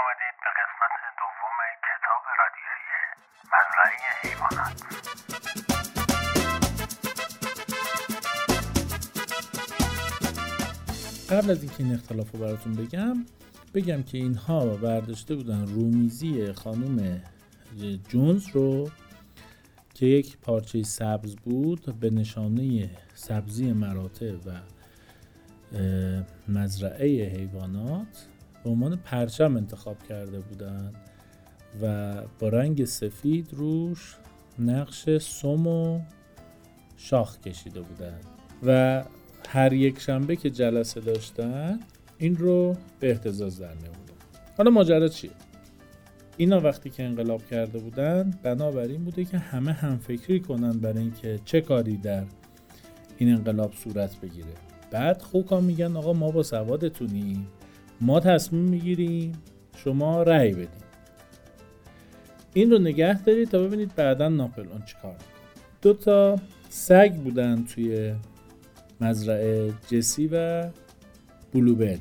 آمدید به قسمت دوم کتاب رادیویی مزرعه حیوانات قبل از اینکه این اختلاف رو براتون بگم بگم که اینها برداشته بودن رومیزی خانم جونز رو که یک پارچه سبز بود به نشانه سبزی مراتع و مزرعه حیوانات. به عنوان پرچم انتخاب کرده بودند و با رنگ سفید روش نقش سم و شاخ کشیده بودند و هر یک شنبه که جلسه داشتن این رو به احتزاز در می حالا ماجرا چیه؟ اینا وقتی که انقلاب کرده بودن بنابر این بوده که همه همفکری کنن برای اینکه چه کاری در این انقلاب صورت بگیره. بعد خوکا میگن آقا ما با سوادتونیم. ما تصمیم می‌گیریم شما رأی بدید این رو نگه دارید تا ببینید بعدا ناپلئون چیکار دو تا سگ بودن توی مزرعه جسی و بلوبل.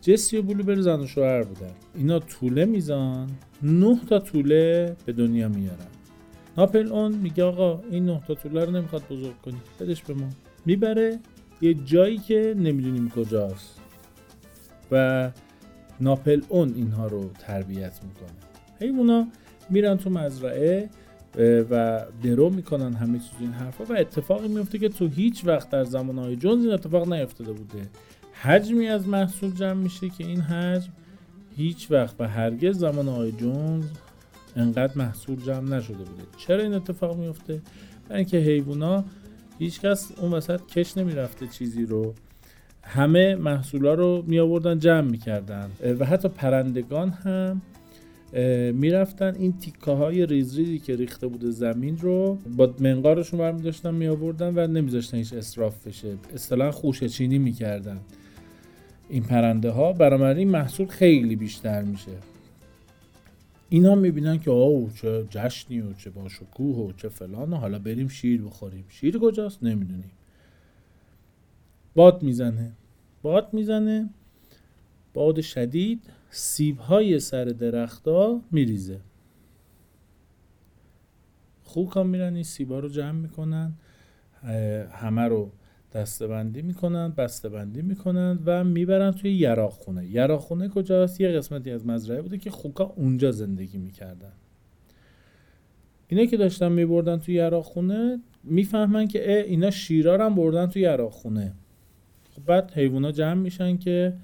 جسی و بلوبل زن و شوهر بودن. اینا توله میزان نه تا توله به دنیا میارن. ناپل اون میگه آقا این نه تا توله رو نمی‌خواد بزرگ کنی بدش به ما. می‌بره یه جایی که نمی‌دونیم کجاست. و ناپل اون اینها رو تربیت می‌کنه. حیوونا میرن تو مزرعه و درو می‌کنن همه چیز این حرفا و اتفاقی میفته که تو هیچ وقت در زمانهای جونز این اتفاق نیفتاده بوده. حجمی از محصول جمع میشه که این حجم هیچ وقت و هرگز زمان آقای جونز انقدر محصول جمع نشده بوده. چرا این اتفاق میفته برای اینکه حیوونا هیچکس اون وسط کش نمی‌رفته چیزی رو. همه محصولا رو می آوردن جمع می‌کردن و حتی پرندگان هم می‌رفتن این تیکه های ریز ریزی که ریخته بوده زمین رو با منقارشون برمی داشتن می آوردن و نمیذاشتن هیچ اصراف بشه. اصطلاحا خوشه چینی می‌کردن این پرنده ها بنابراین محصول خیلی بیشتر میشه. اینا می‌بینن که آو چه جشنی و چه باشکوه و چه فلان و حالا بریم شیر بخوریم. شیر کجاست؟ نمی‌دونیم. باد می‌زنه. باد می‌زنه. باد شدید سیب های سر درختا میریزه. خوب هم میرن این سیب رو جمع می‌کنن همه رو دسته بندی می‌کنن بسته بندی می‌کنن و می‌برن توی یراق خونه یراق خونه کجاست؟ یه قسمتی از مزرعه بوده که خوکا اونجا زندگی می‌کردن. اینا که داشتن میبردن توی یراق خونه می‌فهمن که اینا شیرا هم بردن توی یراق خونه خب بعد حیوونا جمع میشن که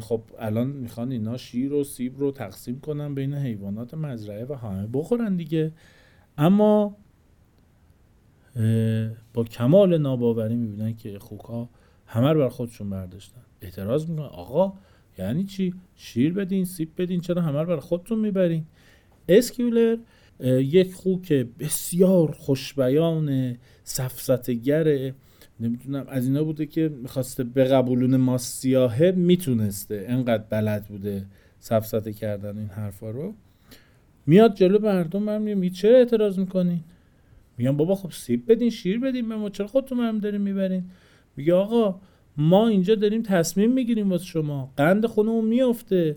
خب الان می‌خوان اینا شیر و سیب رو تقسیم کنن بین حیوانات مزرعه و همه بخورن دیگه. اما با کمال ناباوری می‌بینن که خوکا همه رو بر خودشون برداشتن. اعتراض می‌کنن آقا یعنی چی؟ شیر بدین سیب بدین چرا همه رو بر خودتون می‌برین؟ اسکیولر یک خوک بسیار خوشبیان سفستگره نمی‌دونم. از اینا بوده که می‌خواسته به قبولون ما سیاهه می‌تونسته. انقدر بلد بوده سفسته کردن این حرفا رو. میاد جلو مردم من میگه چرا اعتراض می‌کنین میگم بابا خب سیب بدین شیر بدین به ما چرا خودتون هم دارین می‌برین؟ میگه آقا ما اینجا داریم تصمیم می‌گیریم واسه شما. قند خونمون میفته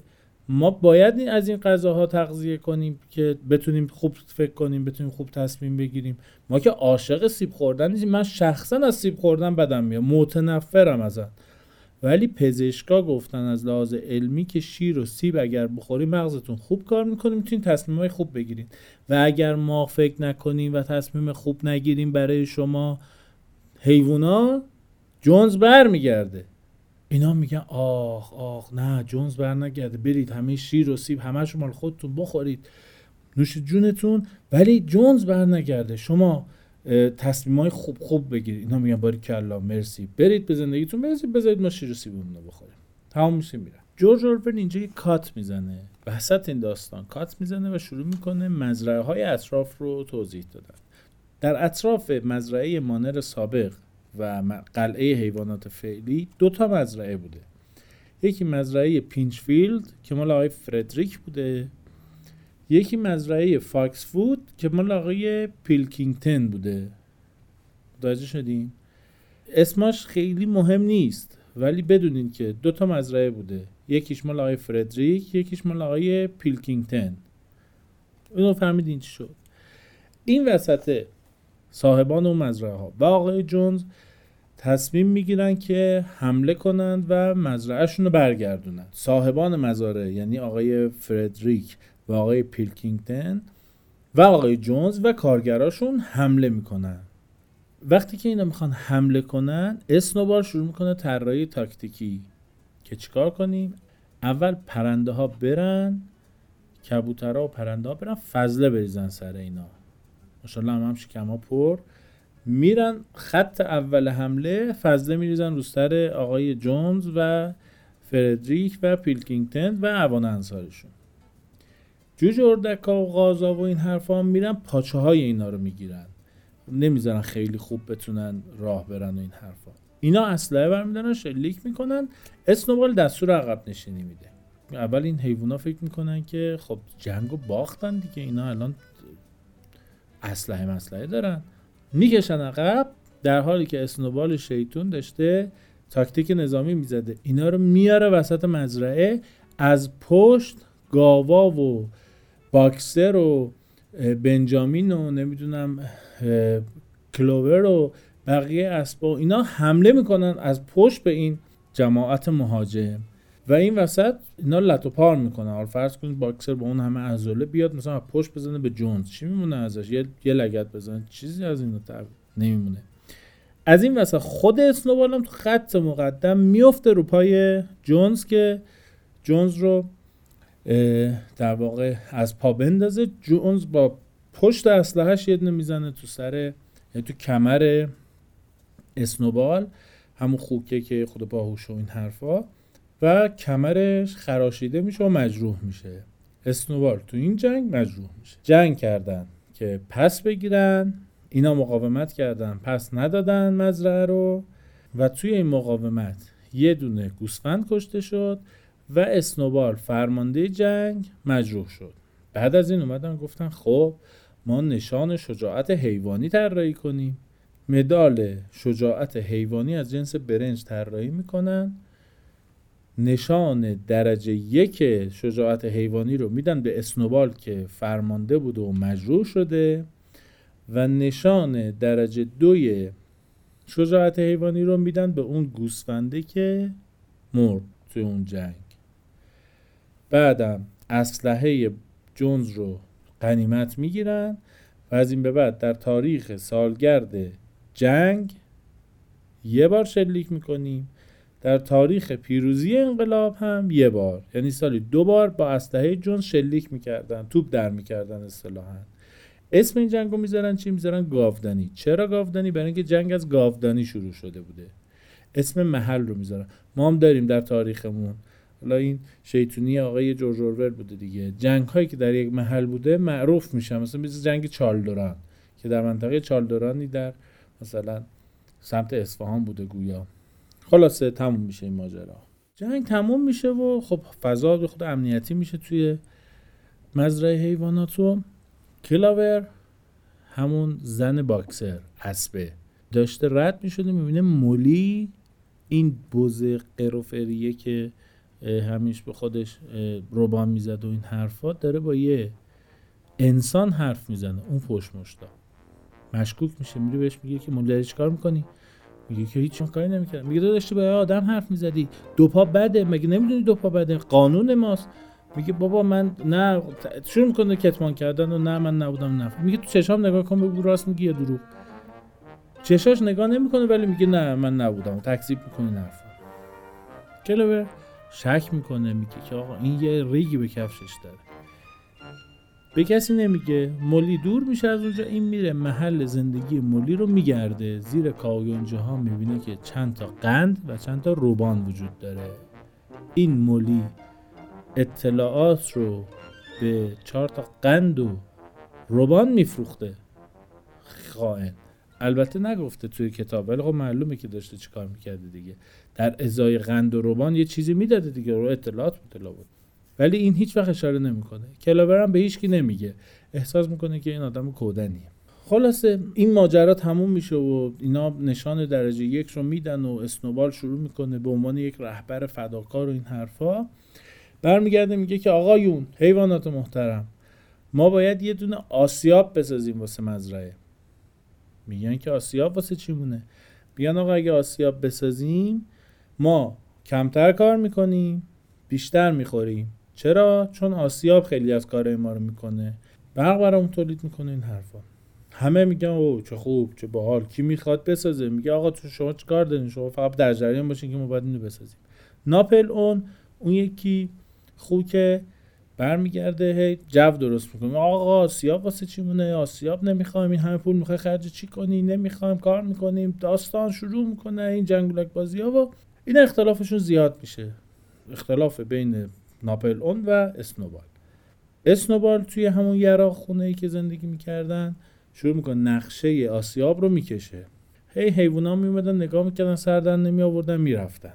ما باید از این غذاها تغذیه کنیم که بتونیم خوب فکر کنیم بتونیم خوب تصمیم بگیریم. ما که عاشق سیب خوردن نیستیم. من شخصا از سیب خوردن بدم میاد. متنفرم ازن ولی پزشکا گفتن از لحاظ علمی که شیر و سیب اگر بخوری مغزتون خوب کار می‌کنه. می‌تونین تصمیمای خوب بگیرین. و اگر ما فکر نکنیم و تصمیم خوب نگیریم برای شما حیوونا جونز بر میگرده اینا میگن آخ آخ نه جونز بر نگرده برید همه شیر و سیب همه شما خودتون بخورید. نوش جونتون. ولی جونز بر نگرده شما تصمیم های خوب خوب بگیرید. اینا میگن باری کلا مرسی. برید به زندگیتون. برسید بذارید ما شیر و سیبمون رو بخوریم. تمام میشه میره. جورج اورول اینجا یه کات می‌زنه. وسط این داستان کات می‌زنه و شروع می‌کنه مزرعه های اطراف رو توضیح دادن. در اطراف مزرعه مانر سابق و قلعه حیوانات فعلی دو تا مزرعه بوده. یکی مزرعه پینچفیلد که مال آقای فردریک بوده. یکی مزرعه فاکس وود که مال آقای پیلکینگتن بوده. متوجه شدین؟ اسمش خیلی مهم نیست ولی بدونین که دو تا مزرعه بوده. یکیش مال آقای فردریک یکیش مال آقای پیلکینگتن. اونو فهمیدین چی شد. این وسط صاحبان اون مزرعه ها و آقای جونز تصمیم می‌گیرن که حمله کنند و مزرعهشون رو برگردونن. صاحبان مزارع یعنی آقای فردریک و آقای پیلکینگتن و آقای جونز و کارگراشون حمله می‌کنن. وقتی که اینا می‌خوان حمله کنن اسنوبار شروع می‌کنه طراحی تاکتیکی. که چیکار کنیم؟ اول پرنده ها برن کبوترها و پرنده ها برن فضله بریزن سر اینا. ماشاءالله هم هم شکم پر. میرن خط اول حمله فضله میریزن رو سر آقای جونز و فردریک و پیلکینگتن و عوان انصارشون جوجه اردکا و غازا و این حرفا میرن پاچه های اینا رو می‌گیرن. نمی‌ذارن خیلی خوب بتونن راه برن و این حرفا. اینا اسلحه برمیدارن شلیک می‌کنن. اسنوبال دستور عقب نشینی میده. اول این حیوونا فکر می‌کنن که خب جنگو باختن دیگه اینا الان اسلحه مسلحه دارن. می‌کشن عقب در حالی که اسنوبال شیطون داشته تاکتیک نظامی می‌زده. اینا رو میاره وسط مزرعه از پشت گاوا و باکسر و بنجامین و نمی‌دونم کلوور و بقیه اسبا اینا حمله می‌کنن از پشت به این جماعت مهاجم. و این وسط اینا لتو پار می‌کنن حالا فرض کنید باکسر با اون همه عضله بیاد مثلا پشت بزنه به جونز. چی میمونه ازش؟ یه, یه لگت بزنه. چیزی از اینو تر نمیمونه. از این وسط خود اسنوبال هم تو خط مقدم میفته رو پای جونز که جونز رو در واقع از پا بندازه. جونز با پشت اسلحهش یه دونه می‌زنه تو سر یعنی تو کمر اسنوبال. همون خوکه که خود باهوش و این حرفا. و کمرش خراشیده میشه و مجروح میشه. اسنوبال تو این جنگ مجروح میشه. جنگ کردن که پس بگیرن اینا مقاومت کردن پس ندادن مزرعه رو و توی این مقاومت یه دونه گوسفند کشته شد و اسنوبال فرمانده جنگ مجروح شد. بعد از این اومدن گفتن خب ما نشان شجاعت حیوانی طراحی کنیم. مدال شجاعت حیوانی از جنس برنج طراحی می‌کنن. نشان درجه یک شجاعت حیوانی رو میدن به اسنوبال که فرمانده بوده و مجروح شده و نشان درجه دوی شجاعت حیوانی رو میدن به اون گوسفنده که مرد توی اون جنگ. بعدم اسلحه جونز رو قنیمت می‌گیرن و از این به بعد در تاریخ سالگرد جنگ یه بار شلیک می‌کنیم. در تاریخ پیروزی انقلاب هم یه بار یعنی سالی دو بار با اسلحه جونز شلیک می‌کردن توپ در می‌کردن اصطلاحا. اسم این جنگ رو می‌ذارن چی؟ می‌ذارن گاودانی. چرا گاودانی؟ برای اینکه جنگ از گاودانی شروع شده بوده. اسم محل رو می‌ذارن. ما هم داریم در تاریخمون. حالا این شیطونی آقای جورج اورول بوده دیگه. جنگ هایی که در یک محل بوده معروف میشه مثلا مثل جنگ چالدوران که در منطقه چالدورانی در مثلا سمت اصفهان بوده گویا. خلاصه تموم میشه این ماجرا. جنگ تموم میشه و خب فضا به خود امنیتی میشه توی مزرعه حیوانات و کلاور همون زن باکسر اسبه داشته رد می‌شده می‌بینه مولی این بز قروفریه که همیش به خودش روبان می‌زد و این حرفات داره با یه انسان حرف می‌زنه اون پشت مشتا. مشکوک میشه میری بهش میگه که مولی کار می‌کنی؟ میگه که هیچ کاری نمی‌کردم. میگه داشتی با آدم حرف می‌زدی. دو پا بده. مگه نمی‌دونی دو پا بده؟ قانون ماست. میگه بابا من نه شروع می‌کنه کتمان کردن و نه من نبودم نه. میگه تو چشام نگاه کن بگو راست میگی یا دروغ. چشاش نگاه نمی‌کنه ولی میگه نه من نبودم. تکذیب می‌کنه نرف کلوور شک می‌کنه میگه که آقا این یه ریگی به کفشش داره. به کسی نمیگه. ملی دور میشه از اونجا. این میره محل زندگی ملی رو میگرده. زیر کاویونجه ها می‌بینه که چند تا قند و چند تا روبان وجود داره. این ملی اطلاعات رو به چهار تا قند و روبان میفروخته. خائن. البته نگفته توی کتاب ولی خب معلومه که داشته چیکار می‌کرده دیگه. در ازای قند و روبان یه چیزی می‌داده دیگه. رو اطلاعات بود ولی این هیچ وقت اشاره نمی‌کنه. کلاور هم به هیچ کی نمیگه. احساس می‌کنه که این آدم کودنیه. خلاصه این ماجرا تموم میشه و اینا نشان درجه یک رو میدن و اسنوبال شروع می‌کنه به عنوان یک رهبر فداکار و این حرفا. برمیگرده میگه که آقایون حیوانات محترم ما باید یه دونه آسیاب بسازیم واسه مزرعه. میگن که آسیاب واسه چی مونه؟ میگن آقا اگه آسیاب بسازیم ما کمتر کار می‌کنیم بیشتر می‌خوریم. چرا؟ چون آسیاب خیلی از کارهای ما رو می‌کنه. برق برامون تولید می‌کنه این حرفا. همه میگن او چه خوب چه باحال کی می‌خواد بسازه؟ میگه آقا تو شما چیکار دارین؟ شما فقط در جریان باشین که ما باید اینو بسازیم. ناپل اون اون یکی خوکه برمیگرده هی جو درست می‌کنه. آقا آسیاب واسه چی مونه؟ آسیاب نمی‌خوایم. این همه پول می‌خوای خرج چی کنی؟ نمی‌خوایم کار می‌کنیم. داستان شروع می‌کنه این جنگولک بازی ها و این اختلافشون زیاد میشه. اختلاف بین ناپل اون و اسنوبال. اسنوبال توی همون یراق خونه ای که زندگی می‌کردن شروع می‌کنه نقشه آسیاب رو می‌کشه. هی حیوونا میومدن نگاه می‌کردن سردن نمی آوردن می‌رفتن.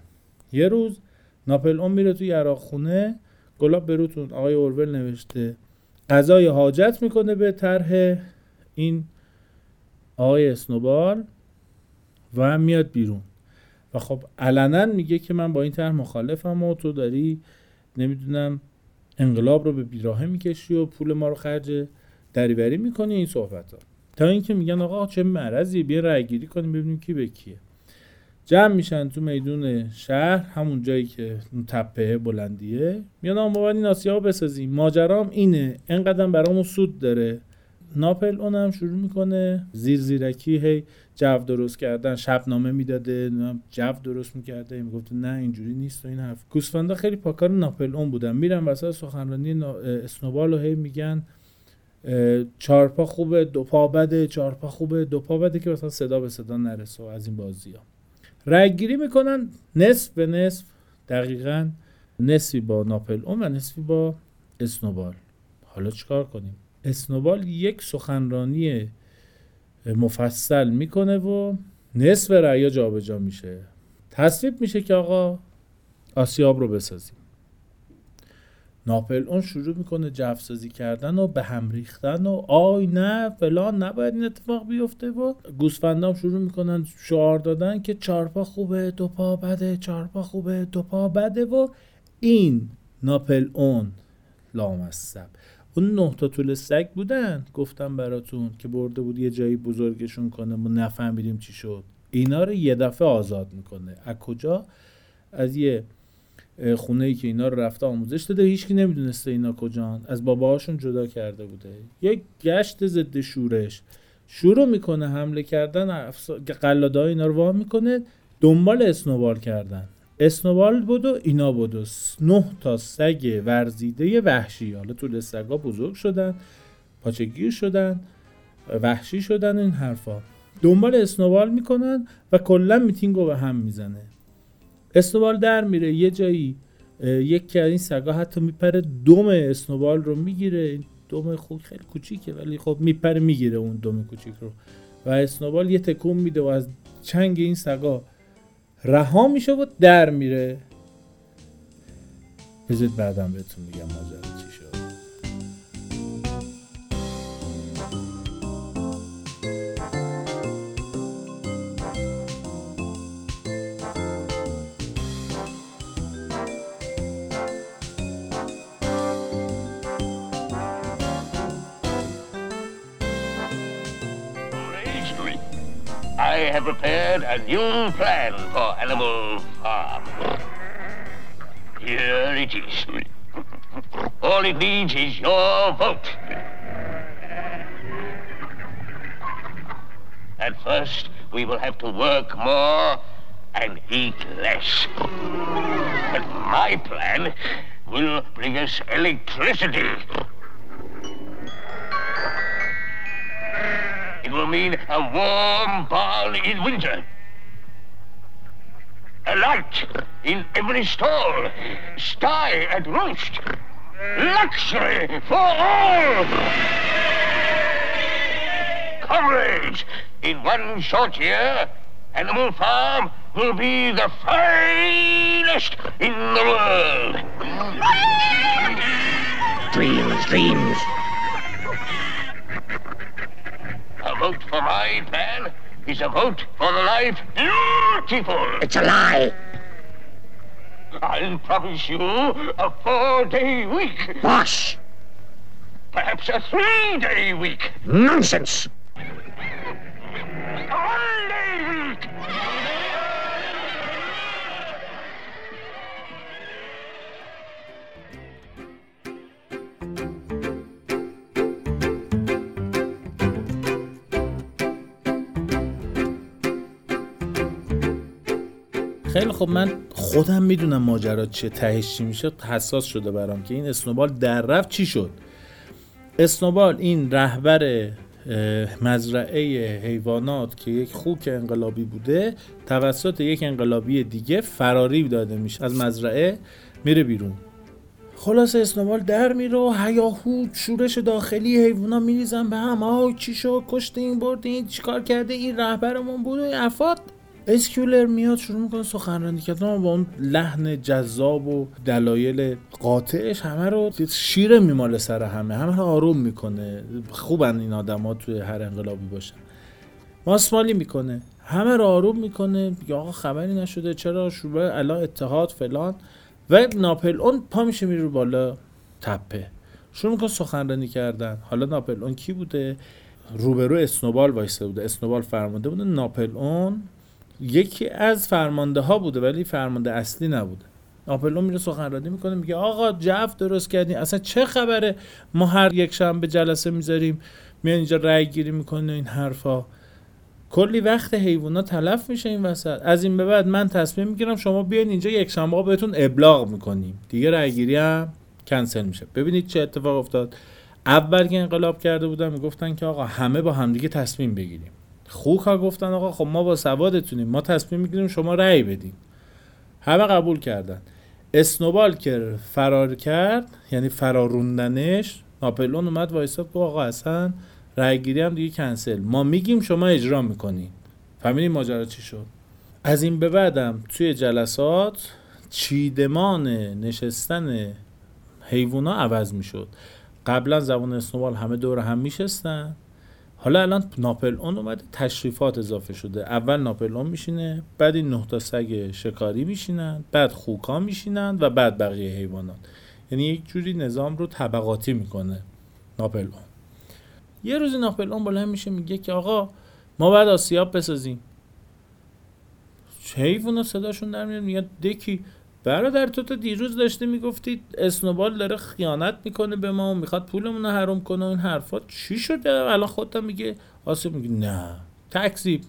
یه روز ناپل اون میره توی یراق خونه گلاب بروتون آقای اورول نوشته غذای حاجت می‌کنه به طرح این آقای اسنوبال و میاد بیرون. و خب علنا میگه که من با این طرح مخالفم و تو داری نمی‌دونم انقلاب رو به بیراهه می‌کشی و پول ما رو خرج دریوری می‌کنی این صحبت ها تا اینکه میگن آقا چه مرضی بیا رای گیری کنیم ببینیم کی به کیه. جمع میشن تو میدون شهر همون جایی که تپه بلندیه. میان ما باید این آسیا بسازیم. ماجرام اینه انقدر برامون سود داره. ناپل اونم شروع می‌کنه. زیر زیرکی هی جو درست کردن شبنامه می‌داده جو درست می‌کرده می‌گفت نه اینجوری نیست و این حرف. گوسفندا خیلی پاکار ناپل اون بودن. میرن وسط سخنرانی اسنوبال و هی میگن چهار پا خوبه دو پا بده چهار پا خوبه دو پا بده که مثلا صدا به صدا نرسه از این بازی ها. رای گیری می‌کنن نصف به نصف دقیقا نصفی با ناپل اون و نصفی با اسنوبال. حالا چیکار کنیم؟ اسنوبال یک سخنرانی مفصل می‌کنه و نصف رأیا جابجا میشه. تصویب میشه که آقا آسیاب رو بسازیم. ناپل اون شروع می‌کنه جفسازی کردن و به هم ریختن و آی نه فلان نباید این اتفاق بیفته و گوسفندام شروع می‌کنن شعار دادن که چارپا خوبه دو پا بده چارپا خوبه دو پا بده و این ناپل اون لامصب. اون نه تا طول سگ بودن گفتم براتون که برده بود یه جایی بزرگشون کنه ما نفهمیدیم چی شد. اینا رو یه دفعه آزاد می‌کنه. از کجا؟ از یه خونه ای که اینا رو رفته آموزش داده هیچکی نمی‌دونسته اینا کجان. از باباهاشون جدا کرده بوده. یک گشت ضد شورش. شروع می‌کنه حمله کردن افس... قلاده اینا رو وام می‌کنه دنبال اسنوبال کردن. اسنوبال بود و اینا بود و نه تا سگ ورزیده وحشی. حالا طول سگا بزرگ شدن پاچگیر شدن وحشی شدن این حرفا. دنبال اسنوبال می‌کنن و کلا میتینگو به هم می‌زنه. اسنوبال در میره یه جایی یکی از این سگا حتی میپره دوم اسنوبال رو می‌گیره. دوم خوک خیلی کوچیکه ولی خب میپره می‌گیره اون دوم کوچیک رو. و اسنوبال یه تکون میده و از چنگ این سگا رها میشه و در میره. بذارید بعدم بهتون میگم ماجرا. Have prepared a new plan for Animal Farm. Here it is. All it needs is your vote. At first, we will have to work more and eat less. But my plan will bring us electricity. It will mean a warm barn in winter. A light in every stall. Sty at roost. Luxury for all. Comrades, in one short year, Animal Farm will be the finest in the world. Dreams, dreams. A vote for my plan is a vote for the life beautiful. It's a lie. I'll promise you a four-day week. Bosh! Perhaps a three-day week. Nonsense! A one-day week. خیلی خب من خودم می‌دونم ماجرا چیه تهش چی میشه حساس شده برام که این اسنوبال در رفت چی شد؟ اسنوبال این رهبر مزرعه حیوانات که یک خوک انقلابی بوده توسط یک انقلابی دیگه فراری داده میشه از مزرعه میره بیرون. خلاص اسنوبال در میره و هیاهو شورش داخلی حیوانا میریزن به هم. آه چی شد؟ کشته این برد این چیکار کرده؟ این رهبرمون بود و اسکیولر میاد شروع می‌کنه سخنرانی کردن با اون لحن جذاب و دلایل قاطعش همه رو شیره میماله سر همه. همه رو آروم می‌کنه. خوبن این آدما توی هر انقلابی باشن. ماسمالی می‌کنه. همه رو آروم می‌کنه. یا آقا خبری نشده. چرا؟ شروع الان اتحاد فلان. و ناپل اون پا میشه میره بالا تپه. شروع می‌کنه سخنرانی کردن. حالا ناپل اون کی بوده؟ روبرو اسنوبال وایسته بوده. اسنوبال فرمانده بوده. ناپل اون یکی از فرمانده ها بوده ولی فرمانده اصلی نبوده. ناپلئون میره سخنرانی می‌کنه میگه آقا جف درست کردین اصلا چه خبره؟ ما هر یک شنبه جلسه می‌ذاریم میان اینجا رأی گیری می‌کنه این حرفا. کلی وقت حیوونا تلف میشه این وسط. از این به بعد من تصمیم می‌گیرم شما بیاین اینجا یک شنبه بهتون ابلاغ می‌کنیم. دیگه رأی گیری هم کنسل میشه. ببینید چه اتفاق افتاد. اول که انقلاب کرده بودن می‌گفتن که آقا همه با همدیگه تصمیم بگیریم. خوک ها گفتن آقا خب ما با سوادتونیم ما تصمیم می‌گیریم شما رأی بدین. همه قبول کردن. اسنوبال که فرار کرد یعنی فراروندنش ناپلون اومد وایساد گفت آقا اصلا رأی گیری هم دیگه کنسل. ما میگیم شما اجرا می‌کنین. فهمیدین ماجرا چی شد؟ از این به بعدم توی جلسات چیدمان نشستن حیوونا عوض می‌شد. قبلا زبان اسنوبال همه دور هم میشستن. حالا الان ناپل اون اومده تشریفات اضافه شده. اول ناپل اون میشینه بعد این نه تا سگ شکاری میشینن بعد خوکا میشینن و بعد بقیه حیوانات. یعنی یک جوری نظام رو طبقاتی می‌کنه ناپل اون یه روزی ناپل اون بلند میشه میگه که آقا ما بعد آسیاب بسازیم. حیوونا صداشون در میاد میگن دکی برادر تو تا دیروز داشته می‌گفتی اسنوبال داره خیانت می‌کنه به ما و می‌خواد پولمون رو حروم کنه و این حرفا. چی شده؟ الان خودت میگه آسیب میگه نه. تکذیب.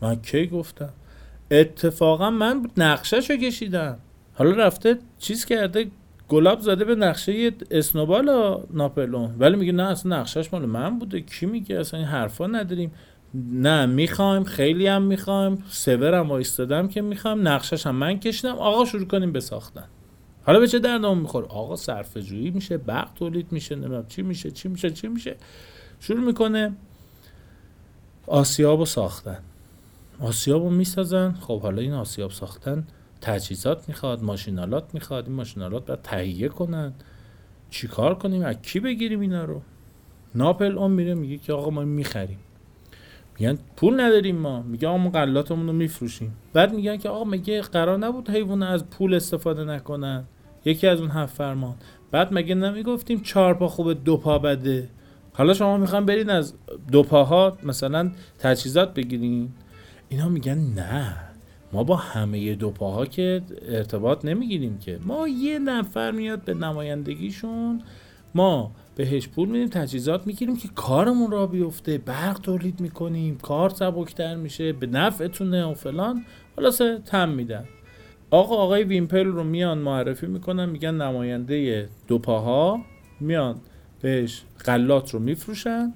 من کی گفتم؟ اتفاقا من نقشهش رو کشیدم. حالا رفته چیز کرده گلاب زده به نقشه اسنوبال ناپلون ولی میگه نه اصلا نقشهش مال من بوده. کی میگه؟ اصلا این حرفا نداریم. نه می‌خوایم خیلی هم می‌خوایم. سور هم وایستادم که می‌خوایم. نقشش هم من کشیدم. آقا شروع کنیم بساختن حالا به چه دردمون می‌خوره؟ آقا صرفه جویی میشه برق تولید میشه نمی‌دونم چی میشه چی میشه چی میشه. شروع می‌کنه آسیاب رو ساختن. آسیاب رو می‌سازن. خب حالا این آسیاب ساختن تجهیزات می‌خواد ماشینالات می‌خواد. این ماشینالات باید تهیه کنن. چیکار کنیم؟ از کی بگیریم اینا رو؟ ناپل اون میره میگه که آقا ما می‌خریم. میگن پول نداریم ما. میگه آقا ما غلاتمون رو میفروشیم. بعد میگن که آقا مگه قرار نبود حیوان از پول استفاده نکنن؟ یکی از اون هفت فرمان. بعد مگه نمی‌گفتیم چهار پا خوبه دو پا بده؟ حالا شما می‌خوان برین از دو پاها مثلا تجهیزات بگیرین. اینا میگن نه. ما با همه دو پاها که ارتباط نمی‌گیریم که. ما یه نفر میاد به نمایندگیشون. ما بهش پول میدیم تجهیزات می‌گیریم که کارمون را بیفته برق تولید می‌کنیم کار سبکتر میشه به نفعتونه و فلان. خلاصه طمع میدن. آقا آقای ویمپل رو میان معرفی می‌کنن میگن نماینده دو پاها میان بهش غلات رو میفروشن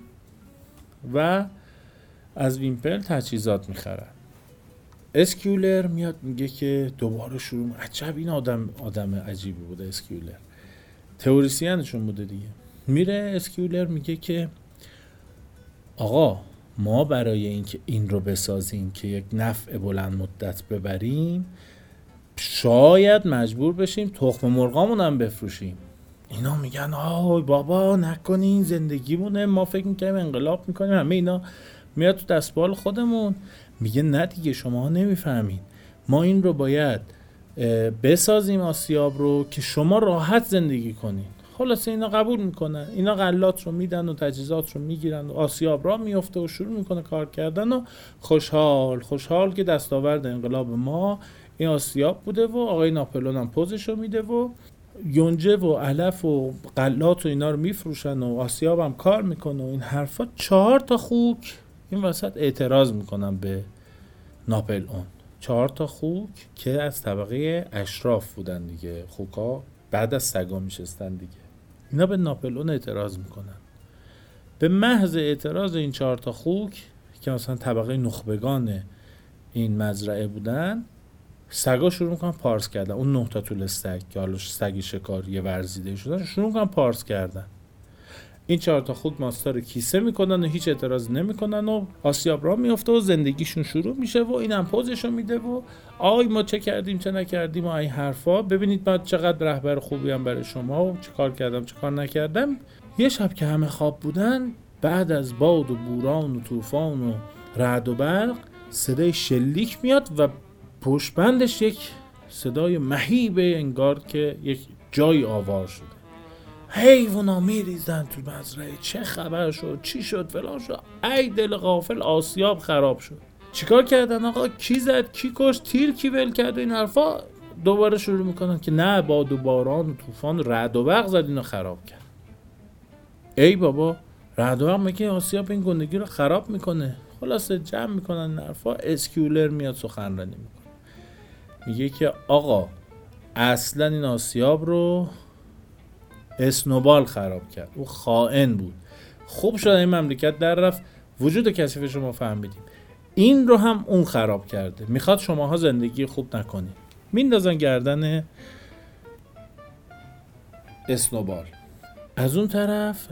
و از ویمپل تجهیزات می‌خرن. اسکیولر میاد میگه که دوباره شروع عجب این آدم آدم عجیبی بوده اسکیولر. تئوریسینشون بوده دیگه. میره اسکیولر میگه که آقا ما برای اینکه این رو بسازیم که یک نفع بلند مدت ببریم شاید مجبور بشیم تخم مرغامون هم بفروشیم. اینا میگن آی بابا نکنین زندگیمونه. ما فکر می‌کنیم انقلاب می‌کنیم. همه اینا میاد تو دستبال خودمون. میگه نه دیگه شما نمی‌فهمین ما این رو باید بسازیم آسیاب رو که شما راحت زندگی کنین خلاصه اینا قبول می‌کنن اینا غلات رو میدن و تجهیزات رو می‌گیرن و آسیاب را میفته و شروع می‌کنه کار کردن و خوشحال. خوشحال که دستاورد انقلاب ما این آسیاب بوده و آقای ناپلون هم پوزش رو میده و یونجه و علف و غلات و اینا رو میفروشن و آسیاب هم کار می‌کنه و این حرفا. چهار تا خوک. این وسط اعتراض می‌کنن به ناپلئون چهار تا خوک که از طبقه اشراف بودن دیگه. خوکا بعد از سگا میشستن دیگه. اینا به ناپلئون اعتراض می‌کنن. به محض اعتراض این چهار تا خوک که مثلا طبقه نخبگان این مزرعه بودن سگا شروع می‌کنن پارس کردن. اون نه تا طول سگ که حالا سگی شکاری ورزیده شدن شروع می‌کنن پارس کردن. این چهار تا خوک ماستا رو کیسه می‌کنن و هیچ اعتراض نمی‌کنن و آسیاب را میفته و زندگیشون شروع میشه و این هم پوزشو میده و آی ما چه کردیم چه نکردیم و این حرفا. ببینید من چقدر رهبر خوبی هم برای شما و چه کار کردم چه کار نکردم. یه شب که همه خواب بودن بعد از باد و بوران و طوفان و رعد و برق صدای شلیک میاد و پشت بندش یک صدای مهیبه انگار که یک جای آوار شده. حیوانا میریزن تو مزرعه. چه خبر شد؟ چی شد؟ فلان شد. ای دل غافل آسیاب خراب شد. چیکار کردن آقا؟ کی زد؟ کی کشت؟ تیر کی ول کرد؟ این حرفا دوباره شروع می‌کنن که نه باد و باران و طوفان رعد و برق زد اینو خراب کرد. ای بابا رعد و برق میگه آسیاب این گندگی رو خراب می‌کنه؟ خلاصه جمع می‌کنن حرفا اسکیولر میاد سخنرانی می‌کنه. میگه که آقا اصلا این آسیاب رو اسنوبال خراب کرد. او خائن بود. خوب شد این مملکت در رفت. وجود کثیف شما فهمیدیم. این رو هم اون خراب کرده. می‌خواد شماها زندگی خوب نکنید میندازن گردن اسنوبال. از اون طرف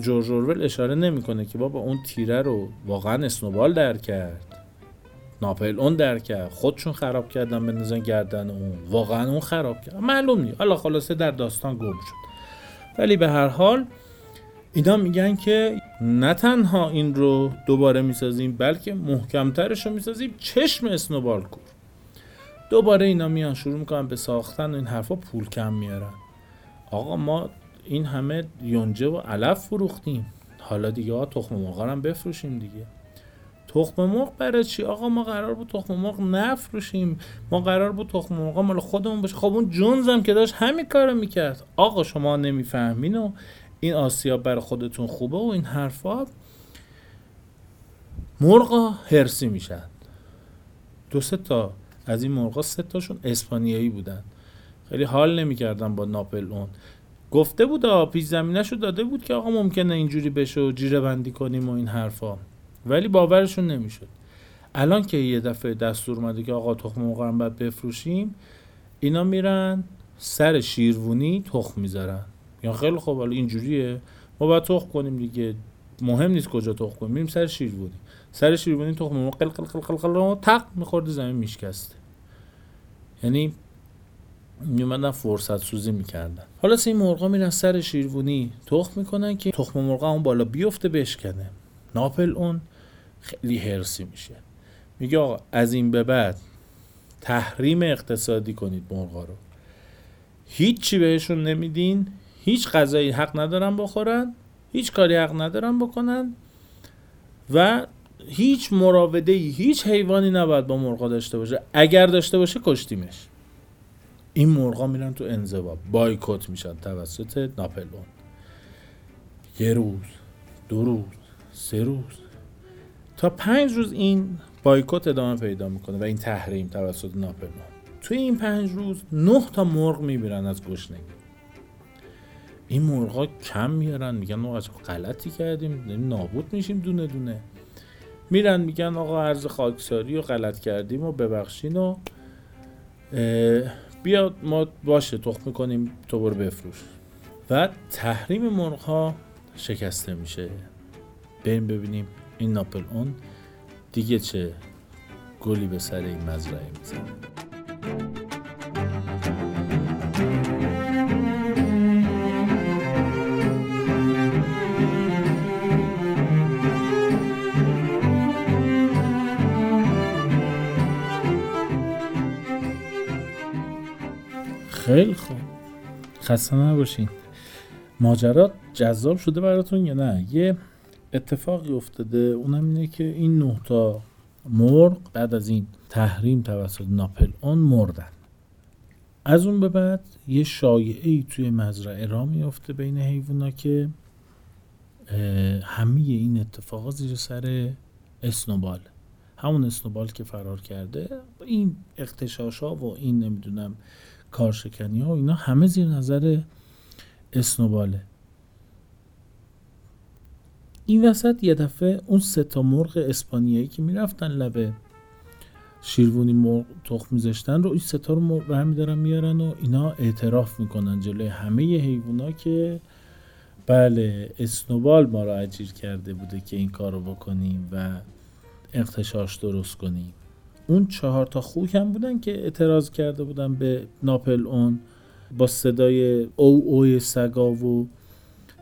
جورج اورول اشاره نمی‌کنه که بابا اون تیره رو واقعا اسنوبال در کرد. ناپل اون در کرد. خودشون خراب کردن بندازن گردن اون. واقعا اون خراب کرد. معلوم نیست. حالا خلاصه در داستان گم شد. ولی به هر حال اینا میگن که نه تنها این رو دوباره می‌سازیم بلکه محکمترش رو می‌سازیم. چشم اسنوبال کور دوباره اینا میان شروع می‌کنن به ساختن و این حرفا پول کم میارن. آقا ما این همه یونجه و علف فروختیم. حالا دیگه آقا تخم مرغ هم بفروشیم دیگه. تخم مرغ برای چی؟ آقا ما قرار بود تخم مرغ نفروشیم. ما قرار بود تخم مرغ مال خودمون باشه. خب اون جونز هم که داشت همین کارو می‌کرد. آقا شما نمی‌فهمین و این آسیاب برای خودتون خوبه و این حرفا. مرغا هرسی میشن. دو سه تا از این مرغا سه تاشون اسپانیایی بودن. خیلی حال نمی‌کردن با ناپل اون. گفته بود پیش زمینش رو داده بود که آقا ممکنه اینجوری بشه و جیره بندی کنیم و این حرفا. ولی باورشون نمی‌شد. الان که یه دفعه دستور اومده که آقا تخم مرغ باید بفروشیم اینا میرن سر شیروونی تخم می‌ذارن یا خیلی خوب حالا اینجوریه. ما باید تخم کنیم دیگه. مهم نیست کجا تخم کنیم. میریم سر شیروونی سر شیروانی تخم مرغ قل قل قل قل قل تق میخورده زمین میشکسته. یعنی میومدن فرصت سوزی می‌کردن. حالا این مرغا میرن سر شیروانی تخم می‌کنن که تخم مرغ اون بالا بیفته بشکنه. ناپل اون خیلی هرسی میشه. میگه آقا از این به بعد تحریم اقتصادی کنید مرغا رو. هیچی بهشون نمیدین هیچ غذایی حق ندارن بخورن هیچ کاری حق ندارن بکنن و هیچ مراوده هیچ حیوانی نباید با مرغا داشته باشه. اگر داشته باشه کشتیمش. این مرغا میرن تو انزوا. بایکوت میشن توسط ناپلئون یه روز دو روز سه روز. تا پنج روز این بایکوت ادامه پیدا می‌کنه و این تحریم توسط ناپلئون توی این پنج روز نه تا مرغ میمیرن از گشنگی. این مرغا کم میارن میگن ما عجب غلطی کردیم نابود میشیم دونه دونه. میرن میگن آقا عرض خاکساری و غلط کردیم و ببخشین و بیا ما باشه تخم می‌کنیم تو برو بفروش. و تحریم مرغ ها شکسته میشه. بریم ببینیم این ناپل اون دیگه چه گلی به سر این مزرعه می‌زنه. خیلی خوب. خسته نباشین. ماجرا جذاب شده براتون یا نه؟ یه اتفاقی افتاده. اونم اینه که این نه تا مرغ بعد از این تحریم توسط ناپل اون مردن. از اون به بعد یه شایعه ای توی مزرعه را میفته بین حیوونا که همه این اتفاقات زیر سر اسنوبال. همون اسنوبال که فرار کرده این اختشاش ها و این نمی‌دونم کارشکنی ها و اینا همه زیر نظر اسنوباله. این وسط یه دفعه اون سه تا مرغ اسپانیایی که می‌رفتن لبه شیروانی مرغ تخم میذاشتن رو این ستا رو برمیدارن میارن و اینا اعتراف می‌کنن جلوی همه حیوونا که بله اسنوبال ما رو اجیر کرده بوده که این کار رو بکنیم و اختشاش درست کنیم. اون چهار تا خوک هم بودن که اعتراض کرده بودن به ناپل اون با صدای او اوی سگا و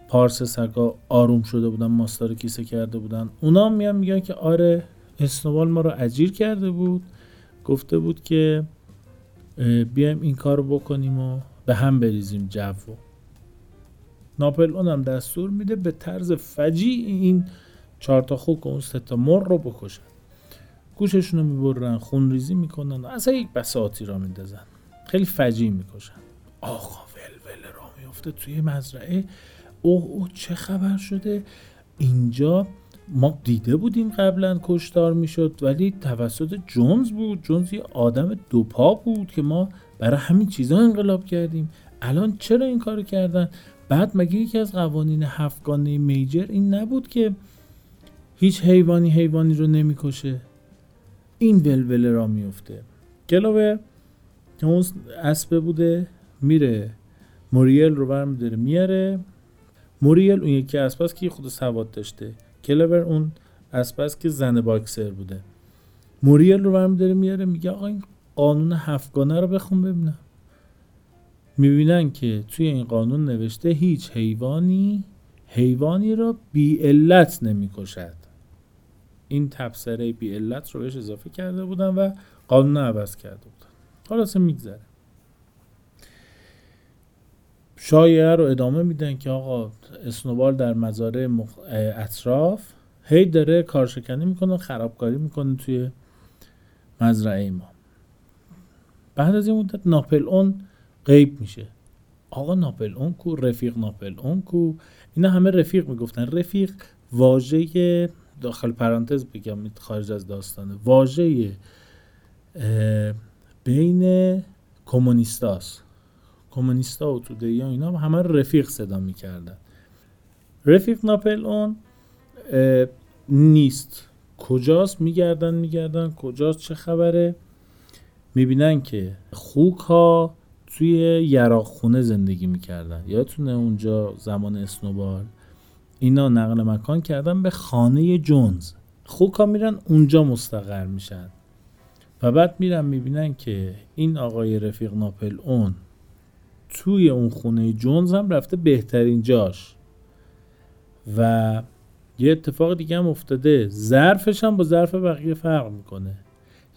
پارس سگا آروم شده بودن ماستا رو کیسه کرده بودن. اونا میان میگن که آره اسنوبال ما رو اجیر کرده بود. گفته بود که بیایم این کار رو بکنیم و به هم بریزیم جو. ناپل اونم دستور میده به طرز فجی این چهار تا خوک و اون سه تا مر رو بکشن. گوششون رو می‌برن خون ریزی می‌کنن و اصلا یک بساطی را میندازن. خیلی فجی می‌کشن. آقا ول را میفته توی مزرعه. اوه او چه خبر شده؟ اینجا ما دیده بودیم قبلا کشتار می‌شد ولی توسط جونز بود. جونز یه آدم دوپا بود که ما برای همین چیزا انقلاب کردیم. الان چرا این کارو کردن؟ بعد مگه یکی از قوانین هفتگانه میجر این نبود که هیچ حیوانی حیوانی رو نمی‌کشه؟ این ولوله را میفته که اون اسبه بوده میره. موریل رو برمیداره میاره. موریل اون یکی اسب که خود سواد داشته. کلور اون اسب که زن باکسر بوده. موریل رو برمیداره میاره میگه آقا این قانون هفتگانه رو بخون ببینم. می‌بینن که توی این قانون نوشته هیچ حیوانی حیوانی را بی علت نمی‌کشد. این تبصره بی علت رو بهش اضافه کرده بودن و قانون عوض کرده بودن. خلاصه میگذره. شایعه رو ادامه میدن که آقا اسنوبال در مزارع اطراف هی داره کارشکنی می‌کنه خرابکاری می‌کنه توی مزرعه ما. بعد از این مدت ناپل اون غیب میشه. آقا ناپل اون کو؟ رفیق ناپل اون کو؟ اینا همه رفیق می‌گفتن. رفیق واژه داخل پرانتز بگم خارج از داستانه. واژه بین کمونیستاست. کمونیستا و توده یا اینا همه رفیق صدا می‌کردن. رفیق ناپل اون نیست. کجاست؟ میگردن میگردن. کجاست؟ چه خبره؟ می‌بینن که خوک ها توی یراق خونه زندگی می‌کردن. یادتونه اونجا زمان اسنوبال؟ اینا نقل مکان کردن به خانه جونز. خوک ها میرن اونجا مستقر میشن. و بعد میرن می‌بینن که این آقای رفیق ناپل اون توی اون خونه جونز هم رفته بهترین جاش. و یه اتفاق دیگه هم افتاده. ظرفش هم با ظرف بقیه فرق می‌کنه.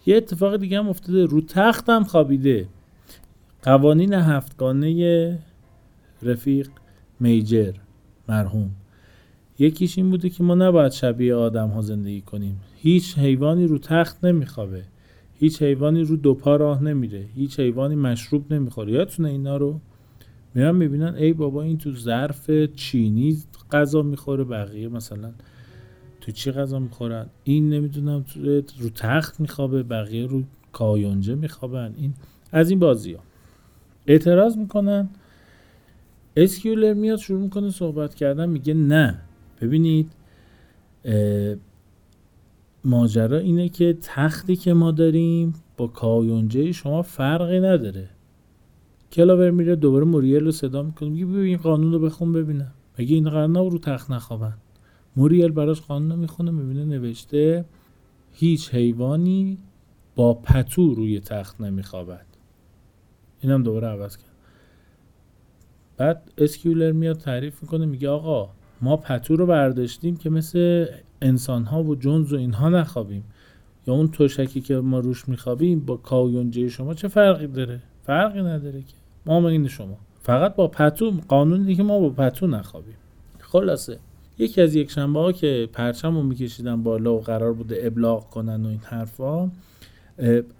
یه اتفاق دیگه هم افتاده. رو تخت هم خوابیده. قوانین هفتگانه رفیق میجر مرحوم. یکیش این بوده که ما نباید شبیه آدم ها زندگی کنیم. هیچ حیوانی رو تخت نمیخوابه. هیچ حیوانی رو دو پا راه نمیره. هیچ حیوانی مشروب نمی‌خوره. یادتونه اینا رو؟ میرن می‌بینن ای بابا این تو ظرف چینی غذا می‌خوره بقیه مثلا تو چی غذا می‌خورن؟ این نمی‌دونم رو تخت میخوابه بقیه رو کایونجه میخوابن. این از این بازی ها اعتراض می‌کنن. اسکیولر میاد شروع می‌کنه صحبت کردن میگه نه. ببینید ماجرا اینه که تختی که ما داریم با کایونجه شما فرقی نداره. کلاور میره دوباره موریل رو صدا می‌کنه. میگه ببین قانون رو بخون ببینم. مگه این قرار رو تخت نخوابن؟ موریل براش قانون رو می‌خونه می‌بینه نوشته هیچ حیوانی با پتو روی تخت نمیخوابد. اینم دوباره عوض کرد. بعد اسکیولر میاد تعریف می‌کنه میگه آقا ما پتو رو برداشتیم که مثل انسان ها و جونز و اینها نخوابیم. یا اون توشکی که ما روش میخوابیم با کاه و یونجه شما چه فرقی داره؟ فرقی نداره که. ما این شما. فقط با پتو قانون دیگه ما با پتو نخوابیم. خلاصه. یکی از یک شنبه ها که پرچم رو میکشیدن بالا و قرار بوده ابلاغ کنن و این حرفا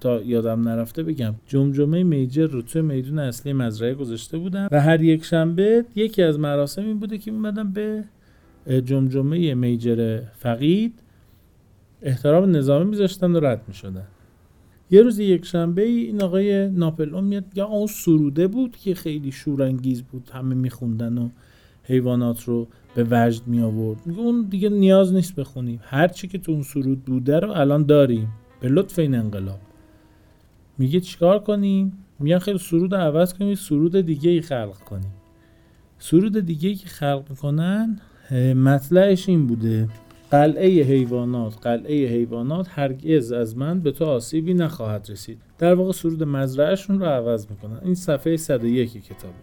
تا یادم نرفته بگم جمجمه میجر رو توی میدون اصلی مزرعه گذاشته بودن و هر یک شنبه یکی از مراسم این بوده که میمدن به جمجمه میجر فقید احترام نظامی میذاشتن و رد می‌شدن. یه روز یک شنبه این آقای ناپل میاد یا اون سروده بود که خیلی شورانگیز بود همه میخوندن و حیوانات رو به وجد می آورد میگه اون دیگه نیاز نیست بخونیم. هر چی که تو اون سرود بوده رو الان داریم. به لطف این انقلاب. میگه چیکار کنیم؟ میگن خیلی سرود عوض کنیم سرود دیگه ای خلق کنیم. سرود دیگه ای که خلق می‌کنن مطلعش این بوده. قلعه حیوانات قلعه حیوانات هرگز از من به تو آسیبی نخواهد رسید. در واقع سرود مزرعهشون رو عوض می‌کنن. این صفحه 101 کتابه.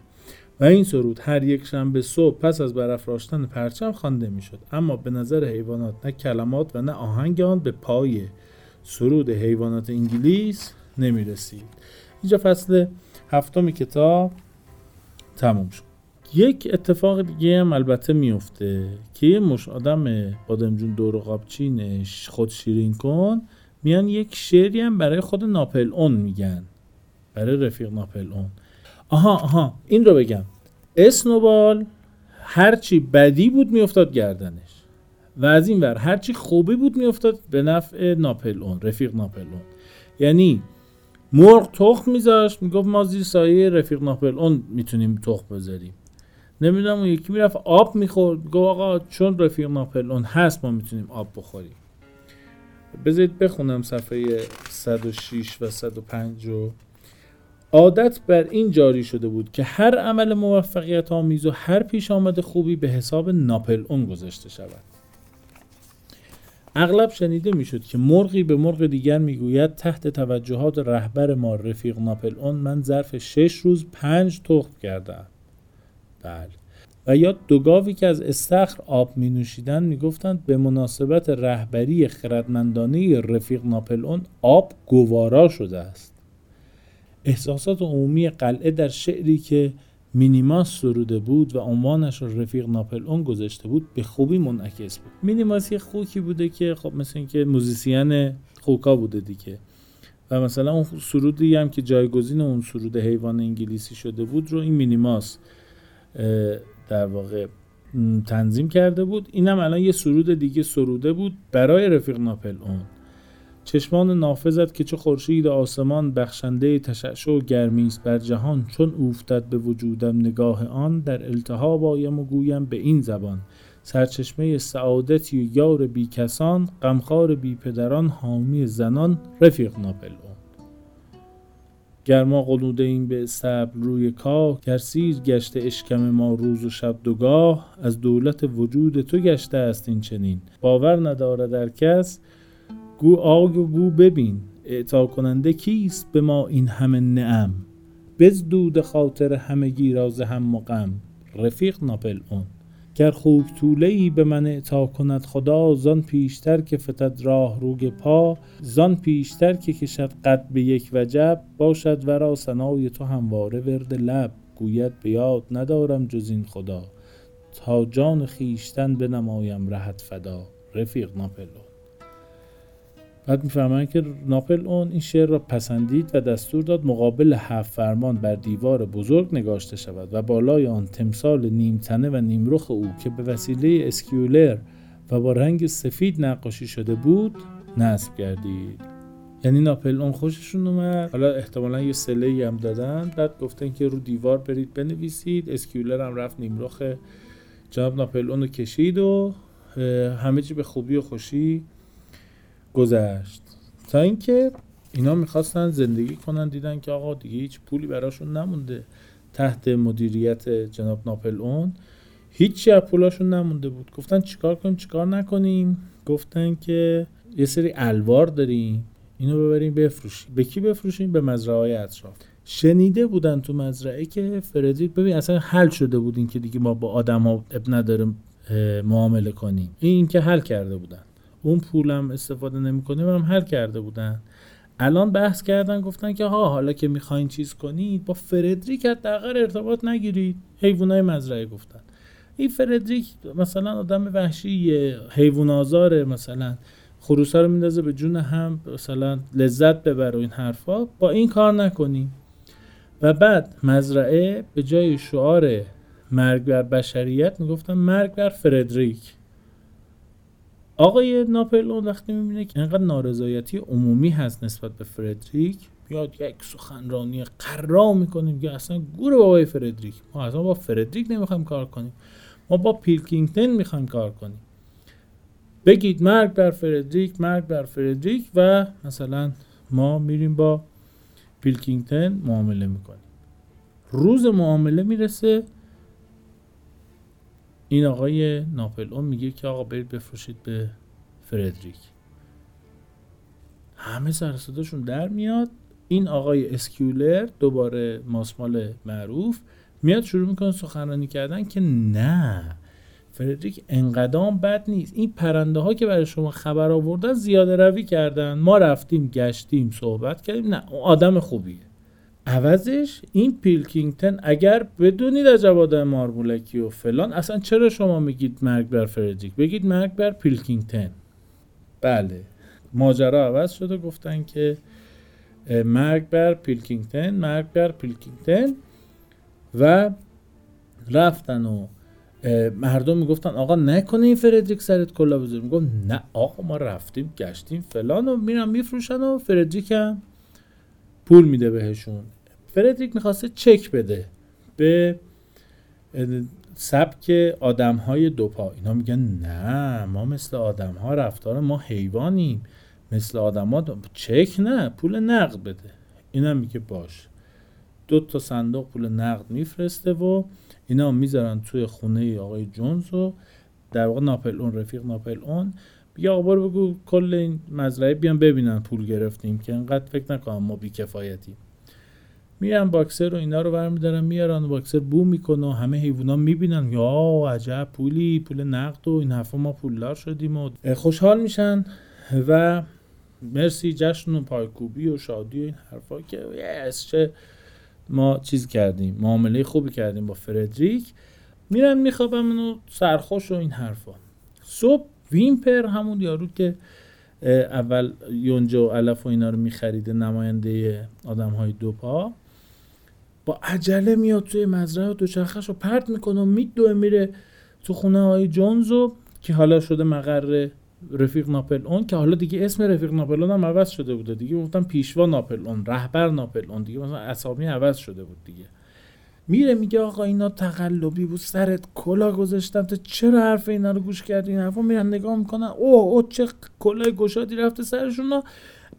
و این سرود هر یک شنبه صبح پس از برافراشتن پرچم خوانده می‌شد. اما به نظر حیوانات نه کلمات و نه آهنگ آن به پای سرود حیوانات انگلیس نمی رسید اینجا فصل هفتم کتاب تموم شد. یک اتفاق دیگه هم البته میفته که یه مش آدم بادمجون دور و قابچینش خود شیرین کن میان یک شعری هم برای خود ناپل اون میگن. برای رفیق ناپل اون. آها آها این رو بگم. اسنوبال هرچی بدی بود میافتاد گردنش. و از این ور هرچی خوبی بود میافتاد به نفع ناپل اون رفیق ناپل اون. یعنی مرغ تخم میذاشت می‌گفت ما زیر سایه رفیق ناپل اون می‌تونیم تخم بذاریم. نمی‌دونم اون یکی می‌رفت آب می‌خورد. گفت آقا چون رفیق ناپل اون هست ما می‌تونیم آب بخوریم. بذارید بخونم صفحه 106 و 105 رو. عادت بر این جاری شده بود که هر عمل موفقیت آمیز و هر پیش آمد خوبی به حساب ناپل اون گذاشته شود. اغلب شنیده می‌شد که مرغی به مرغ دیگر می‌گوید تحت توجهات رهبر ما رفیق ناپل اون من ظرف شش روز پنج تخم کردم بله. و یا دو گاوی که از استخر آب می نوشیدن می به مناسبت رهبری خردمندانه رفیق ناپل اون آب گوارا شده است. احساسات عمومی قلعه در شعری که مینیماس سروده بود و عنوانش رفیق ناپل اون گذاشته بود به خوبی منعکس بود. مینیماس یه خوکی بوده که خب مثل اینکه موزیسین خوکا بوده دیگه. و مثلا اون سرودی هم که جایگزین اون سرود حیوان انگلیسی شده بود رو این مینیماس در واقع تنظیم کرده بود. اینم الان یه سرود دیگه سروده بود برای رفیق ناپل اون. چشمان نافذت که چه خورشید آسمان بخشنده تشعشع و گرمی است بر جهان. چون اوفتد به وجودم نگاه آن در التهاب آیم و گویم به این زبان. سرچشمه سعادتی و یار بی کسان غمخوار بی پدران حامی زنان رفیق ناپل گرما قلوده این به صبر روی کاه گر سیر گشته اشکم ما روز و شب دوگاه از دولت وجود تو گشته است این چنین. باور نداره در کس گو آی و گو ببین اعطا کننده کیست به ما این همه نعم؟ بزدود خاطر همگی راز هم غم. رفیق ناپل اون گر خوک طوله ای به من اعطا کند خدا زان پیشتر که فتد راه روگ پا زان پیشتر که کشد قد به یک وجب باشد ورا سنای تو همواره ورد لب. گوید به یاد ندارم جز این خدا تا جان خویشتن بنمایم رهت فدا. رفیق ناپلئون. بعد می‌فهمن که ناپلئون این شعر را پسندید و دستور داد مقابل هفت فرمان بر دیوار بزرگ نگاشته شود و بالای آن تمثال نیمتنه و نیمرخ او که به وسیله اسکیولر و با رنگ سفید نقاشی شده بود نصب گردید. یعنی ناپلئون خوششون اومد. حالا احتمالا یه صله هم دادن. بعد گفتن که رو دیوار برید بنویسید. اسکیولر هم رفت نیمرخ جناب ناپل اون رو کشید و همه چی به خوبی و خوشی گذشت. تا اینکه اینا می‌خواستن زندگی کنن دیدن که آقا دیگه هیچ پولی براشون نمونده. تحت مدیریت جناب ناپل اون هیچی از پولاشون نمونده بود. گفتن چیکار کنیم چیکار نکنیم؟ گفتن که یه سری الوار داریم. اینو ببریم بفروشیم. به کی بفروشیم؟ به مزرعه های اطراف. شنیده بودن تو مزرعه که فردریک ببین اصلا حل شده بود که دیگه ما با آدم ها اب نداریم معامله کنیم. این که حل کرده بودن. اون پولم استفاده نمی‌کنیم هم حل کرده بودن. الان بحث کردن گفتن که ها حالا که می‌خواین چیز کنید با فردریک حداقل ارتباط نگیرید. حیوانای مزرعه گفتن. این فردریک مثلا آدم وحشی حیوان آزاره مثلا. خروسا رو میندازه به جون هم مثلا لذت ببره و این حرفا. با این کار نکنیم و بعد مزرعه به جای شعار مرگ بر بشریت می‌گفتن مرگ بر فردریک. آقای ناپلئون وقتی می‌بینه که اینقدر نارضایتی عمومی هست نسبت به فردریک بیاد یک سخنرانی قرا می‌کنیم که اصلا گور بابای فردریک. ما اصلا با فردریک نمی‌خوایم کار کنیم. ما با پیلکینگتن می‌خوایم کار کنیم. بگید مرگ بر فردریک مرگ بر فردریک و مثلا ما میریم با پیلکینگتن معامله می‌کنیم. روز معامله می‌رسه این آقای ناپل اون میگه که آقا برید بفروشید به فردریک. همه سرصداشون در میاد. این آقای اسکیولر دوباره ماسمال معروف میاد شروع می‌کنه سخنرانی کردن که نه فردریک انقدام بد نیست. این پرنده ها که برای شما خبر آوردن زیاده روی کردن. ما رفتیم گشتیم صحبت کردیم. نه آدم خوبیه. عوضش این پیلکینگتن اگر بدونید عجب آدم مارمولکی و فلان اصلا چرا شما میگید مرگ بر فردریک بگید مرگ بر پیلکینگتن. بله. ماجرا عوض شده گفتن که مرگ بر پیلکینگتن مرگ بر پیلکینگتن. و رفتن و مردم می‌گفتن آقا نکنه این فردریک سرت کلاه بذاره میگم نه آقا ما رفتیم گشتیم فلان و میرن میفروشن و فردریک هم پول میده بهشون. فردریک می‌خواسته چک بده به سبک آدم های دوپا. اینا میگن نه ما مثل آدم ها رفتار ما حیوانیم. مثل آدم ها چک نه پول نقد بده. اینم میگه باش. دو تا صندوق پول نقد میفرسته و اینا می‌ذارن توی خونه آقای جونز و در واقع ناپل اون رفیق ناپل اون. بیا بگو کل این مزرعه بیان ببینن پول گرفتیم که انقدر فکر نکنم ما بیکفایتیم. میرن باکسر و اینا رو برمیدارن میارن باکسر بو می‌کنه و همه حیوونا می‌بینن. یا عجب پولی پول نقد و این حرفا ما پولدار شدیم و خوشحال میشن. و مرسی جشن و پایکوبی و شادی و این حرفا که یس چه ما چیز کردیم معامله خوبی کردیم با فردریک. میرن میخوابن و سرخوش و این حرفا. صبح ویمپر همون یارو که اول یونجا و علف و اینا رو میخریده نماینده آدم های دو پا. با عجله میاد توی مزرعه و دوچرخش رو پرت می‌کنه و میدوه میره تو خونه های جونزو که حالا شده مقر رفیق ناپل اون که حالا دیگه اسم رفیق ناپل اون هم عوض شده بوده. دیگه گفتم پیشوا ناپل اون رهبر ناپل اون دیگه مثلا اسامی عوض شده بود دیگه. میره میگه آقا اینا تقلبی بود سرت کلا گذاشتم تو چرا حرف اینا رو گوش کردی؟ این حرفا میرن نگاه می‌کنن. اوه او چه کلاه گشادی رفته سرشون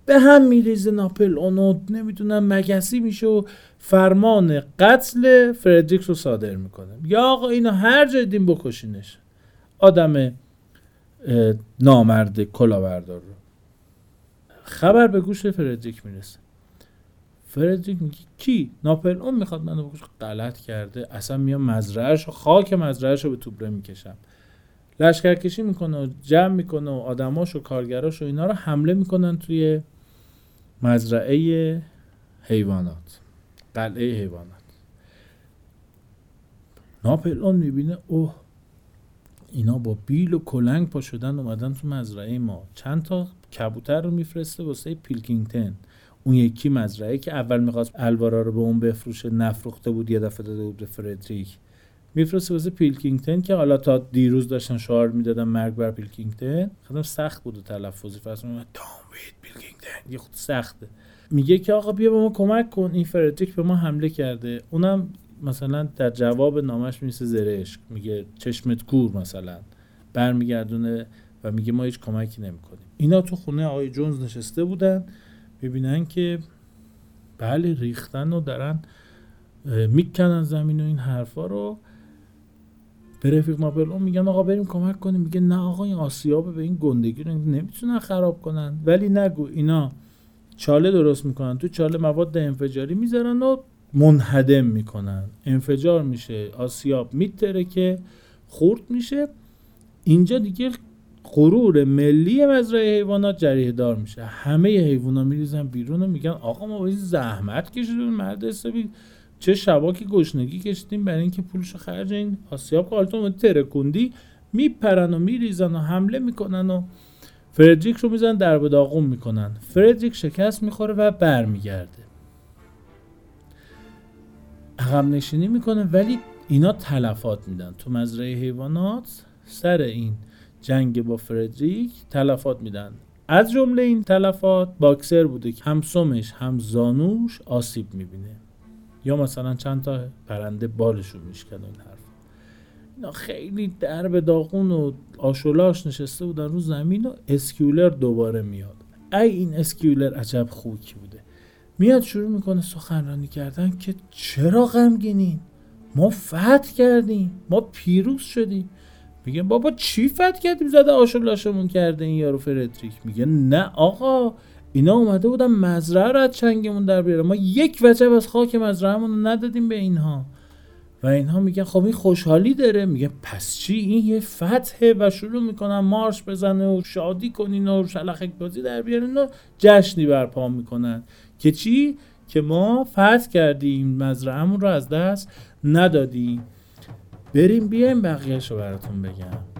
به هم میریزه ناپل اونو نمی‌دونم مگسی میشه و فرمان قتل فردریکس رو صادر می‌کنه. یا آقا اینا هر جای دین بکشینش. آدم نامرد کلاوردار رو. خبر به گوش فردریک می‌رسه. فردریک میگه کی؟ ناپل اون می‌خواد منو بکش غلط کرده. اصلا میام مزرعهش خاک مزرعهش رو به توبره می‌کشم. لشکرکشی می‌کنه و جمع می‌کنه و آدماش و کارگراش و اینا رو حمله می‌کنن توی مزرعه حیوانات. قلعه حیوانات. ناپل اون می‌بینه اوه اینا با بیل و کلنگ پا شدن اومدن تو مزرعه ما. چند تا کبوتر رو میفرسته واسه پیلکینگتن. اون یکی مزرعه که اول می‌خواست الوارا رو به اون بفروشه نفروخته بود یه دفعه داده بود به فردریک. میفرسته واسه پیلکینگتن که حالا تا دیروز داشتن شعار می‌دادن مرگ بر پیلکینگتن خودم سخت بود تلفظی فرض دام پیلکینگتن. یه خود سخته. میگه که آقا بیا به ما کمک کن. این فردریک به ما حمله کرده. اونم مثلا در جواب نامش می‌نویسه زرشک میگه چشمت کور مثلا. برمیگردونه و میگه ما هیچ کمکی نمی‌کنیم. اینا تو خونه آقای جونز نشسته بودن. ببینن که بله ریختن و دارن می‌کنن زمین و این حرفا رو. به رفیق نابلون میگن آقا بریم کمک کنیم. میگه نه آقا این آسیاب به این گندگی رو نمی‌تونن خراب کنن. ولی نگو اینا چاله درست می‌کنن. تو چاله مواد انفجاری می‌ذارن و منهدم می‌کنن. انفجار میشه آسیاب میتره که خورد میشه. اینجا دیگه غرور ملی مزرعه حیوانات جریه دار میشه. همه حیوانات میریزن بیرون و میگن آقا ما این زحمت کشیدیم مرد حسابی. چه شباکی گشنگی کشیدیم برای اینکه پولشو خرج این آسیاب قالتون ترکوندی میپرن و میریزن و حمله می‌کنن و فردریک رو میزن در به داغون می‌کنن. فردریک شکست می‌خوره و برمیگرده. عقب نشینی می‌کنه ولی اینا تلفات میدن. تو مزرعه حیوانات سر این جنگ با فردریک تلفات میدن. از جمله این تلفات باکسر بوده که هم سمش هم زانوش آسیب می‌بینه. یا مثلا چند تا پرنده بالشون میشکن این حرف. اینا خیلی درب داغون و آشولاش نشسته بودن رو زمین و اسکیولر دوباره میاد. ای این اسکیولر عجب خوکی بوده. میاد شروع می‌کنه سخنرانی کردن که چرا غمگینین؟ ما فتح کردیم. ما پیروز شدیم. میگه بابا چی فتح کردیم؟ زده آشولاشمون کرده این یارو فردریک. میگه نه آقا. اینا اومده بودن مزرعه رو از چنگمون در بیاره ما یک وجب از خاک مزرعهمون رو ندادیم به اینها. و اینها میگن خب این خوشحالی داره. میگه پس چی؟ این یه فتحه و شروع می‌کنن مارش بزنه و شادی کنین و شلخک بازی در بیارین و جشنی برپا می‌کنن. که چی؟ که ما فتح کردیم. مزرعهمون رو از دست ندادیم. بریم بیایم بقیهش رو براتون بگم.